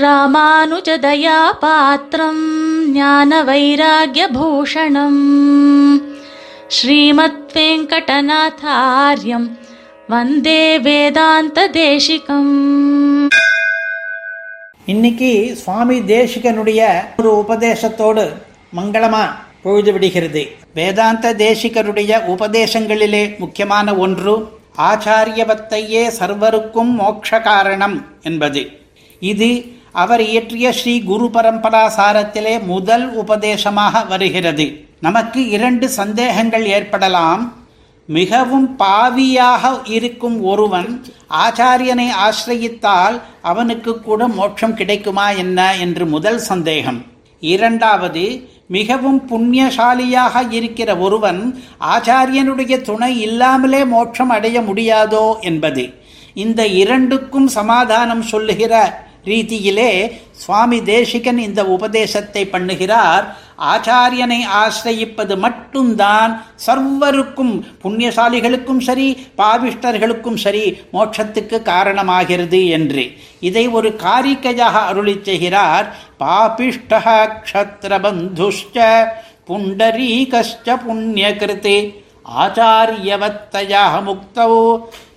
ராமானுஜதயா பாத்திரம் ஞான வைராகிய பூஷணம் ஸ்ரீமத் வெங்கடநாதாரியம் வந்தே வேதாந்த தேசிகம் இன்னைக்கு சுவாமி தேசிகனுடைய ஒரு உபதேசத்தோடு மங்களமா பொழுது விடுகிறது. வேதாந்த தேசிகருடைய உபதேசங்களிலே முக்கியமான ஒன்று ஆச்சாரியபத்தையே சர்வருக்கும் மோட்ச காரணம் என்பது. இது அவர் இயற்றிய ஸ்ரீ குரு பரம்பரா சாரத்திலே முதல் உபதேசமாக வருகிறது. நமக்கு இரண்டு சந்தேகங்கள் ஏற்படலாம். மிகவும் பாவியாக இருக்கும் ஒருவன் ஆச்சாரியனை ஆசிரயித்தால் அவனுக்கு கூட மோட்சம் கிடைக்குமா என்ன என்று முதல் சந்தேகம். இரண்டாவது மிகவும் புண்ணியசாலியாக இருக்கிற ஒருவன் ஆச்சாரியனுடைய துணை இல்லாமலே மோட்சம் அடைய முடியாதோ என்பது. இந்த இரண்டுக்கும் சமாதானம் சொல்லுகிற ரீதியிலே சுவாமி தேசிகன் இந்த உபதேசத்தை பண்ணுகிறார். ஆச்சாரியனை ஆசிரயிப்பது மட்டும்தான் சர்வருக்கும் புண்ணியசாலிகளுக்கும் சரி பாவிஷ்டர்களுக்கும் சரி மோட்சத்துக்கு காரணமாகிறது என்று. இதை ஒரு காரிக்கையாக அருளி செய்கிறார். பாபிஷ்ட க்ஷத்ரபந்துஷ்ட புண்டரீகஷ்ட புண்ணியகிருத்தே ஆச்சாரியவத்தையாக முக்தோ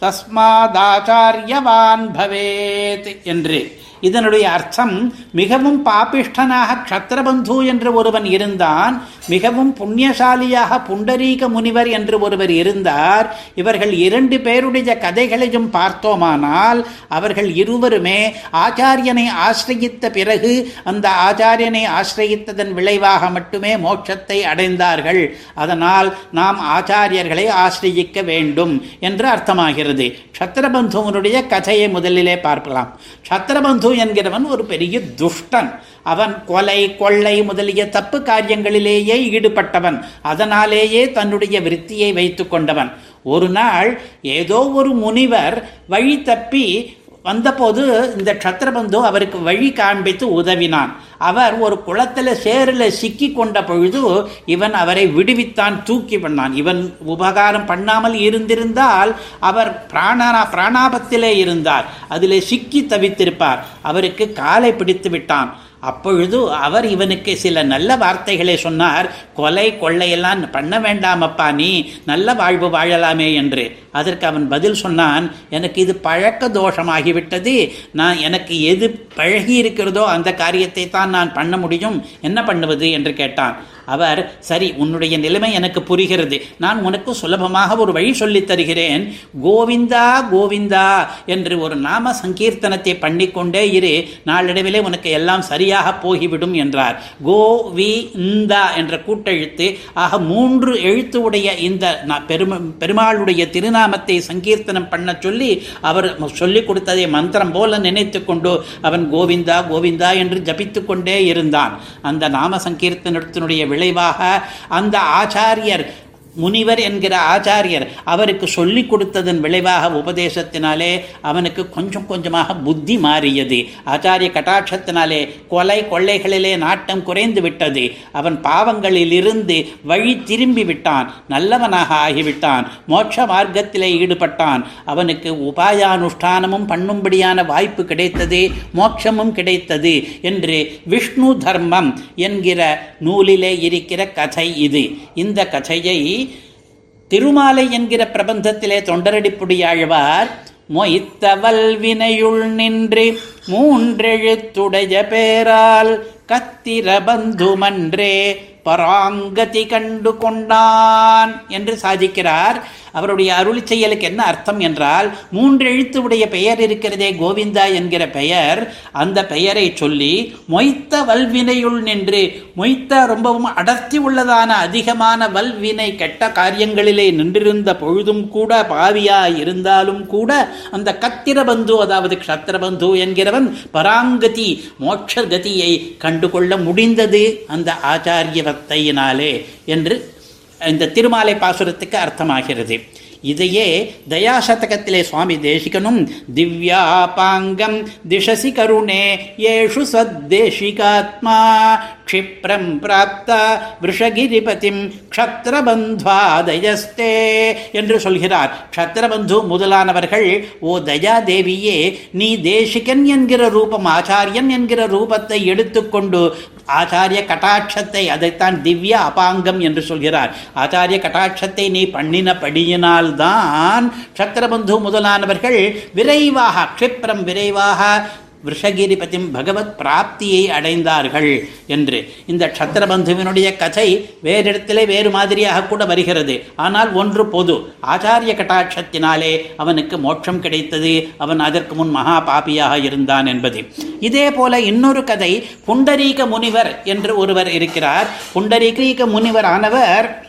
தஸ்மாதாச்சாரியவான் பவேத் என்று. இதனுடைய அர்த்தம் மிகவும் பாபிஷ்டனாக க்ஷத்திரபந்து என்று ஒருவன் இருந்தான் மிகவும் புண்ணியசாலியாக புண்டரீக முனிவர் என்று ஒருவர் இருந்தார். இவர்கள் இரண்டு பேருடைய கதைகளையும் பார்த்தோமானால் அவர்கள் இருவருமே ஆச்சாரியனை ஆசிரியித்த பிறகு அந்த ஆச்சாரியனை ஆசிரயித்ததன் விளைவாக மட்டுமே மோட்சத்தை அடைந்தார்கள். அதனால் நாம் ஆச்சாரியர்களை ஆசிரயிக்க வேண்டும் என்று அர்த்தமாகிறது. க்ஷத்திரபந்துவனுடைய கதையை முதலிலே பார்க்கலாம். க்ஷத்திரபந்து என்கிறவன் ஒரு பெரிய துஷ்டன். அவன் கொலை கொள்ளை முதலிய தப்பு காரியங்களிலேயே ஈடுபட்டவன். அதனாலேயே தன்னுடைய விருத்தியை வைத்து கொண்டவன். ஒரு நாள் ஏதோ ஒரு முனிவர் வழி தப்பி வந்தபோது இந்த சத்திரபந்து அவருக்கு வழி காண்பித்து உதவினான். அவர் ஒரு குளத்தில் சேரில் சிக்கி கொண்ட பொழுது இவன் அவரை விடுவித்தான் தூக்கி பண்ணான். இவன் உபகாரம் பண்ணாமல் இருந்திருந்தால் அவர் பிராணா பிராணாபத்திலே இருந்தார். அதில் சிக்கி தவித்திருப்பார். அவருக்கு காலை பிடித்து விட்டான். அப்பொழுது அவர் இவனுக்கு சில நல்ல வார்த்தைகளை சொன்னார் கொலை கொள்ளையெல்லாம் பண்ண வேண்டாமப்பா நீ நல்ல வாழ்வு வாழலாமே என்று. அதற்கு அவன் பதில் சொன்னான் எனக்கு இது பழக்க தோஷமாகிவிட்டது. நான் எனக்கு எது பழகி இருக்கிறதோ அந்த காரியத்தை தான் நான் பண்ண முடியும். என்ன பண்ணுவது? என்று கேட்டான். அவர் சரி உன்னுடைய நிலைமை எனக்கு புரிகிறது. நான் உனக்கு சுலபமாக ஒரு வழி சொல்லித் தருகிறேன். கோவிந்தா கோவிந்தா என்று ஒரு நாம சங்கீர்த்தனத்தை பண்ணிக்கொண்டே இரு. நாளடைவிலே உனக்கு எல்லாம் சரியாக போகிவிடும் என்றார். கோவி இந்தா என்ற கூட்டெழுத்து ஆக மூன்று எழுத்து உடைய இந்த பெரும பெருமாளுடைய திருநாமத்தை சங்கீர்த்தனம் பண்ண சொல்லி அவர் சொல்லிக் கொடுத்ததை மந்திரம் போல நினைத்து கொண்டு அவன் கோவிந்தா கோவிந்தா என்று ஜபித்து கொண்டே இருந்தான். அந்த நாம சங்கீர்த்தனத்தினுடைய விளைவாக அந்த ஆச்சாரியர் முனிவர் என்கிற ஆச்சாரியர் அவருக்கு சொல்லி கொடுத்ததன் விளைவாக உபதேசத்தினாலே அவனுக்கு கொஞ்சம் கொஞ்சமாக புத்தி மாறியது. ஆச்சாரிய கட்டாட்சத்தினாலே கொலை கொள்ளைகளிலே நாட்டம் குறைந்து விட்டது. அவன் பாவங்களிலிருந்து வழி திரும்பி விட்டான். நல்லவனாக ஆகிவிட்டான். மோட்ச மார்க்கத்திலே ஈடுபட்டான். அவனுக்கு உபாயானுஷ்டானமும் பண்ணும்படியான வாய்ப்பு கிடைத்தது மோட்சமும் கிடைத்தது என்று விஷ்ணு தர்மம் என்கிற நூலிலே இருக்கிற கதை இது. இந்த கதையை திருமாலை என்கிற பிரபந்தத்திலே தொண்டரடிப்புடியாழ்வார் மொய்த்தவல் வினையுள் நின்று மூன்றெழுத்துடைய பேரால் கத்திர பந்துமன்றே பராங்கதி கண்டு கொண்டான் என்று சாதிக்கிறார். அவருடைய அருளி செயலுக்கு என்ன அர்த்தம் என்றால் மூன்று எழுத்துடைய பெயர் இருக்கிறதே கோவிந்தா என்கிற பெயர். அந்த பெயரை சொல்லி மொய்த்த வல்வினையுள் நின்று மொய்த்த ரொம்பவும் அடர்த்தி உள்ளதான அதிகமான வல்வினை கெட்ட காரியங்களிலே நின்றிருந்த பொழுதும் கூட பாவியா இருந்தாலும் கூட அந்த கத்திரபந்து அதாவது க்ஷத்திரபந்து என்கிறவன் பராங்கதி மோட்ச கதியை கண்டுகொள்ள முடிந்தது. அந்த ஆச்சாரியவத்தையினாலே என்று இந்த திருமாலை பாசுரத்துக்கு அர்த்தமாகிறது. இதையே தயாசதகத்திலே சுவாமி தேசிகனும் திவ்யாபாங்கம் திசசி கருணே ஏஷு சத்தேசிகாத்மா க்ஷிப்ரம் பிராப்த விஷகிரிபதிம் க்ஷத்ரபந்த்வாதயஸ்தே என்று சொல்கிறார். க்ஷத்ரபந்து முதலானவர்கள் ஓ தயாதேவியே நீ தேசிகன் என்கிற ரூபம் ஆச்சாரியன் என்கிற ரூபத்தை எடுத்துக்கொண்டு ஆச்சாரிய கட்டாட்சத்தை அதைத்தான் திவ்ய அபாங்கம் என்று சொல்கிறார். ஆச்சாரிய கட்டாட்சத்தை நீ பண்ணின படியினால்தான் சக்கரபந்து முதலானவர்கள் விரைவாக க்ஷிப்ரம் விரைவாக விஷகிரிபதிம் பகவத் பிராப்தியை அடைந்தார்கள் என்று. இந்த க்ஷத்திரபந்துவினுடைய கதை வேறிடத்திலே வேறு மாதிரியாக கூட வருகிறது. ஆனால் ஒன்று பொது. ஆச்சாரிய கட்டாட்சத்தினாலே அவனுக்கு மோட்சம் கிடைத்தது. அவன் அதற்கு முன் மகா பாபியாக இருந்தான் என்பது. இதே போல இன்னொரு கதை புண்டரீக முனிவர் என்று ஒருவர் இருக்கிறார். புண்டரீக முனிவர் ஆனவர்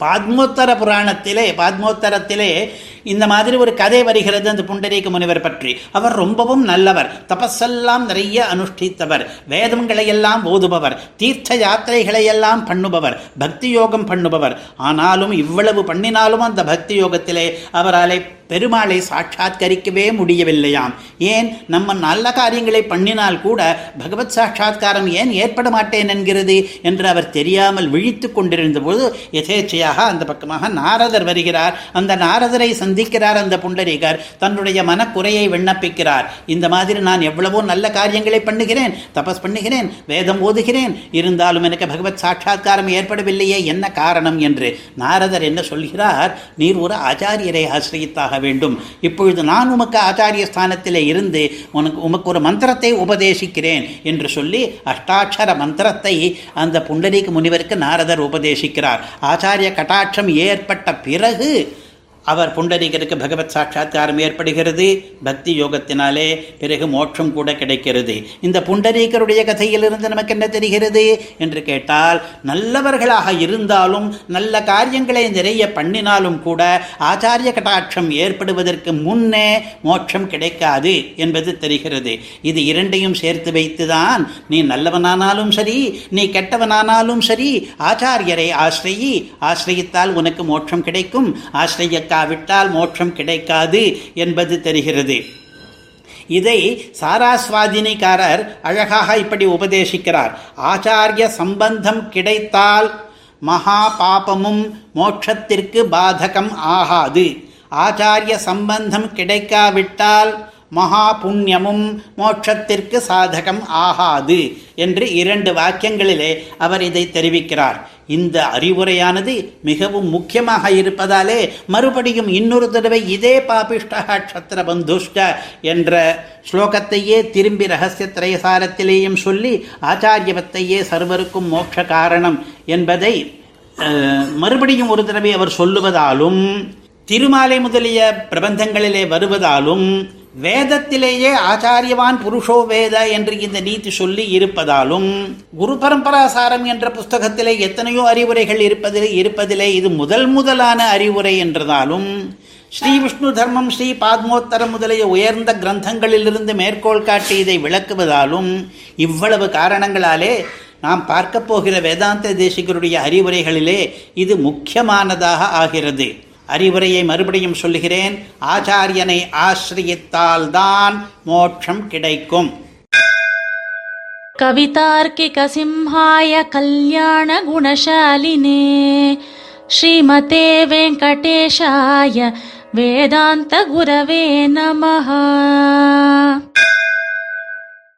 பாத்மோத்தர புராணத்திலே பாத்மோத்தரத்திலே இந்த மாதிரி ஒரு கதை வருகிறது அந்த புண்டரீக முனிவர் பற்றி. அவர் ரொம்பவும் நல்லவர். தபஸெல்லாம் நிறைய அனுஷ்டித்தவர். வேதங்களை எல்லாம் ஓதுபவர். தீர்த்த யாத்திரைகளை எல்லாம் பண்ணுபவர். பக்தி யோகம் பண்ணுபவர். ஆனாலும் இவ்வளவு பண்ணினாலும் அந்த பக்தி யோகத்திலே அவராலே பெருமாளை சாட்சாத்கரிக்கவே முடியவில்லையாம். ஏன்? நம்ம நல்ல காரியங்களை பண்ணினால் கூட பகவத் சாட்சாத்காரம் ஏன் ஏற்பட மாட்டேன் என்கிறது என்று அவர் தெரியாமல் விழித்து கொண்டிருந்தபோது எதேச்சையாக அந்த பக்கமாக நாரதர் வருகிறார். அந்த நாரதரை சந்திக்கிறார் அந்த புண்டரீகர். தன்னுடைய மனக்குறையை விண்ணப்பிக்கிறார். இந்த மாதிரி நான் எவ்வளவோ நல்ல காரியங்களை பண்ணுகிறேன் தபஸ் பண்ணுகிறேன் வேதம் ஓதுகிறேன். இருந்தாலும் எனக்கு பகவத் சாட்சாத்காரம் ஏற்படவில்லையே என்ன காரணம் என்று. நாரதர் என்ன சொல்கிறார்? நீர் ஒரு ஆச்சாரியரை ஆசிரியத்தாக வேண்டும். இப்பொழுது நான் உமக்கு ஆச்சாரிய ஸ்தானத்திலே இருந்து உனக்கு உமக்கு ஒரு மந்திரத்தை உபதேசிக்கிறேன் என்று சொல்லி அஷ்டாட்சர மந்திரத்தை அந்த புண்டரீக முனிவருக்கு நாரதர் உபதேசிக்கிறார். ஆச்சாரிய கட்டாட்சம் ஏற்பட்ட பிறகு அவர் புண்டரீகருக்கு பகவத் சாட்சாத்காரம் ஏற்படுகிறது. பக்தி யோகத்தினாலே பிறகு மோட்சம் கூட கிடைக்கிறது. இந்த புண்டரீகருடைய கதையிலிருந்து நமக்கு என்ன தெரிகிறது? என்று கேட்டால் நல்லவர்களாக இருந்தாலும் நல்ல காரியங்களை நிறைய பண்ணினாலும் கூட ஆச்சாரிய கட்டாட்சம் ஏற்படுவதற்கு முன்னே மோட்சம் கிடைக்காது என்பது தெரிகிறது. இது இரண்டையும் சேர்த்து வைத்துதான் நீ நல்லவனானாலும் சரி நீ கெட்டவனானாலும் சரி ஆச்சாரியரை ஆசிரியை ஆசிரியத்தால் உனக்கு மோட்சம் கிடைக்கும். ஆசிரியக்காவிட்டால் மோட்சம் கிடைக்காது என்பது தெரிகிறது. இதை சாராஸ்வாதினிக்காரர் அழகாக இப்படி உபதேசிக்கிறார். ஆச்சாரிய சம்பந்தம் கிடைத்தால் மகா பாபமும் மோட்சத்திற்கு பாதகம் ஆகாது. ஆச்சாரிய சம்பந்தம் கிடைக்காவிட்டால் மகா புண்ணியமும் மோட்சத்திற்கு சாதகம் ஆகாது என்று இரண்டு வாக்கியங்களிலே அவர் இதை தெரிவிக்கிறார். இந்த அறிவுரையானது மிகவும் முக்கியமாக இருப்பதாலே மறுபடியும் இன்னொரு தடவை இதே பாபிஷ்டா க்ஷத்திர பந்துஷ்ட என்ற ஸ்லோகத்தையே திரும்பி ரகசிய திரைசாரத்திலேயும் சொல்லி ஆச்சாரியவத்தையே சர்வருக்கும் மோட்ச காரணம் என்பதை மறுபடியும் ஒரு தடவை அவர் சொல்லுவதாலும் திருமாலை முதலிய பிரபந்தங்களிலே வருவதாலும் வேதத்திலேயே ஆச்சாரியவான் புருஷோ வேத என்று இந்த நீதி சொல்லி இருப்பதாலும் குரு பரம்பராசாரம் என்ற புஸ்தகத்திலே எத்தனையோ அறிவுரைகள் இருப்பதில் இருப்பதிலே இது முதல் முதலான அறிவுரை என்றதாலும் ஸ்ரீ விஷ்ணு தர்மம் ஸ்ரீ பாத்மோத்தரம் முதலிய உயர்ந்த கிரந்தங்களிலிருந்து மேற்கோள் காட்டி இதை விளக்குவதாலும் இவ்வளவு காரணங்களாலே நாம் பார்க்கப் போகிற வேதாந்த தேசிகருடைய அறிவுரைகளிலே இது முக்கியமானதாக ஆகிறது. அறிவுரையை மறுபடியும் சொல்லுகிறேன். ஆச்சாரியனை ஆசிரியத்தால்தான் மோட்சம் கிடைக்கும். கவிதார்க்கிக சிம்ஹாய கல்யாண குணசாலினே ஸ்ரீமதே வெங்கடேஷாய வேதாந்த குரவே நமஹா.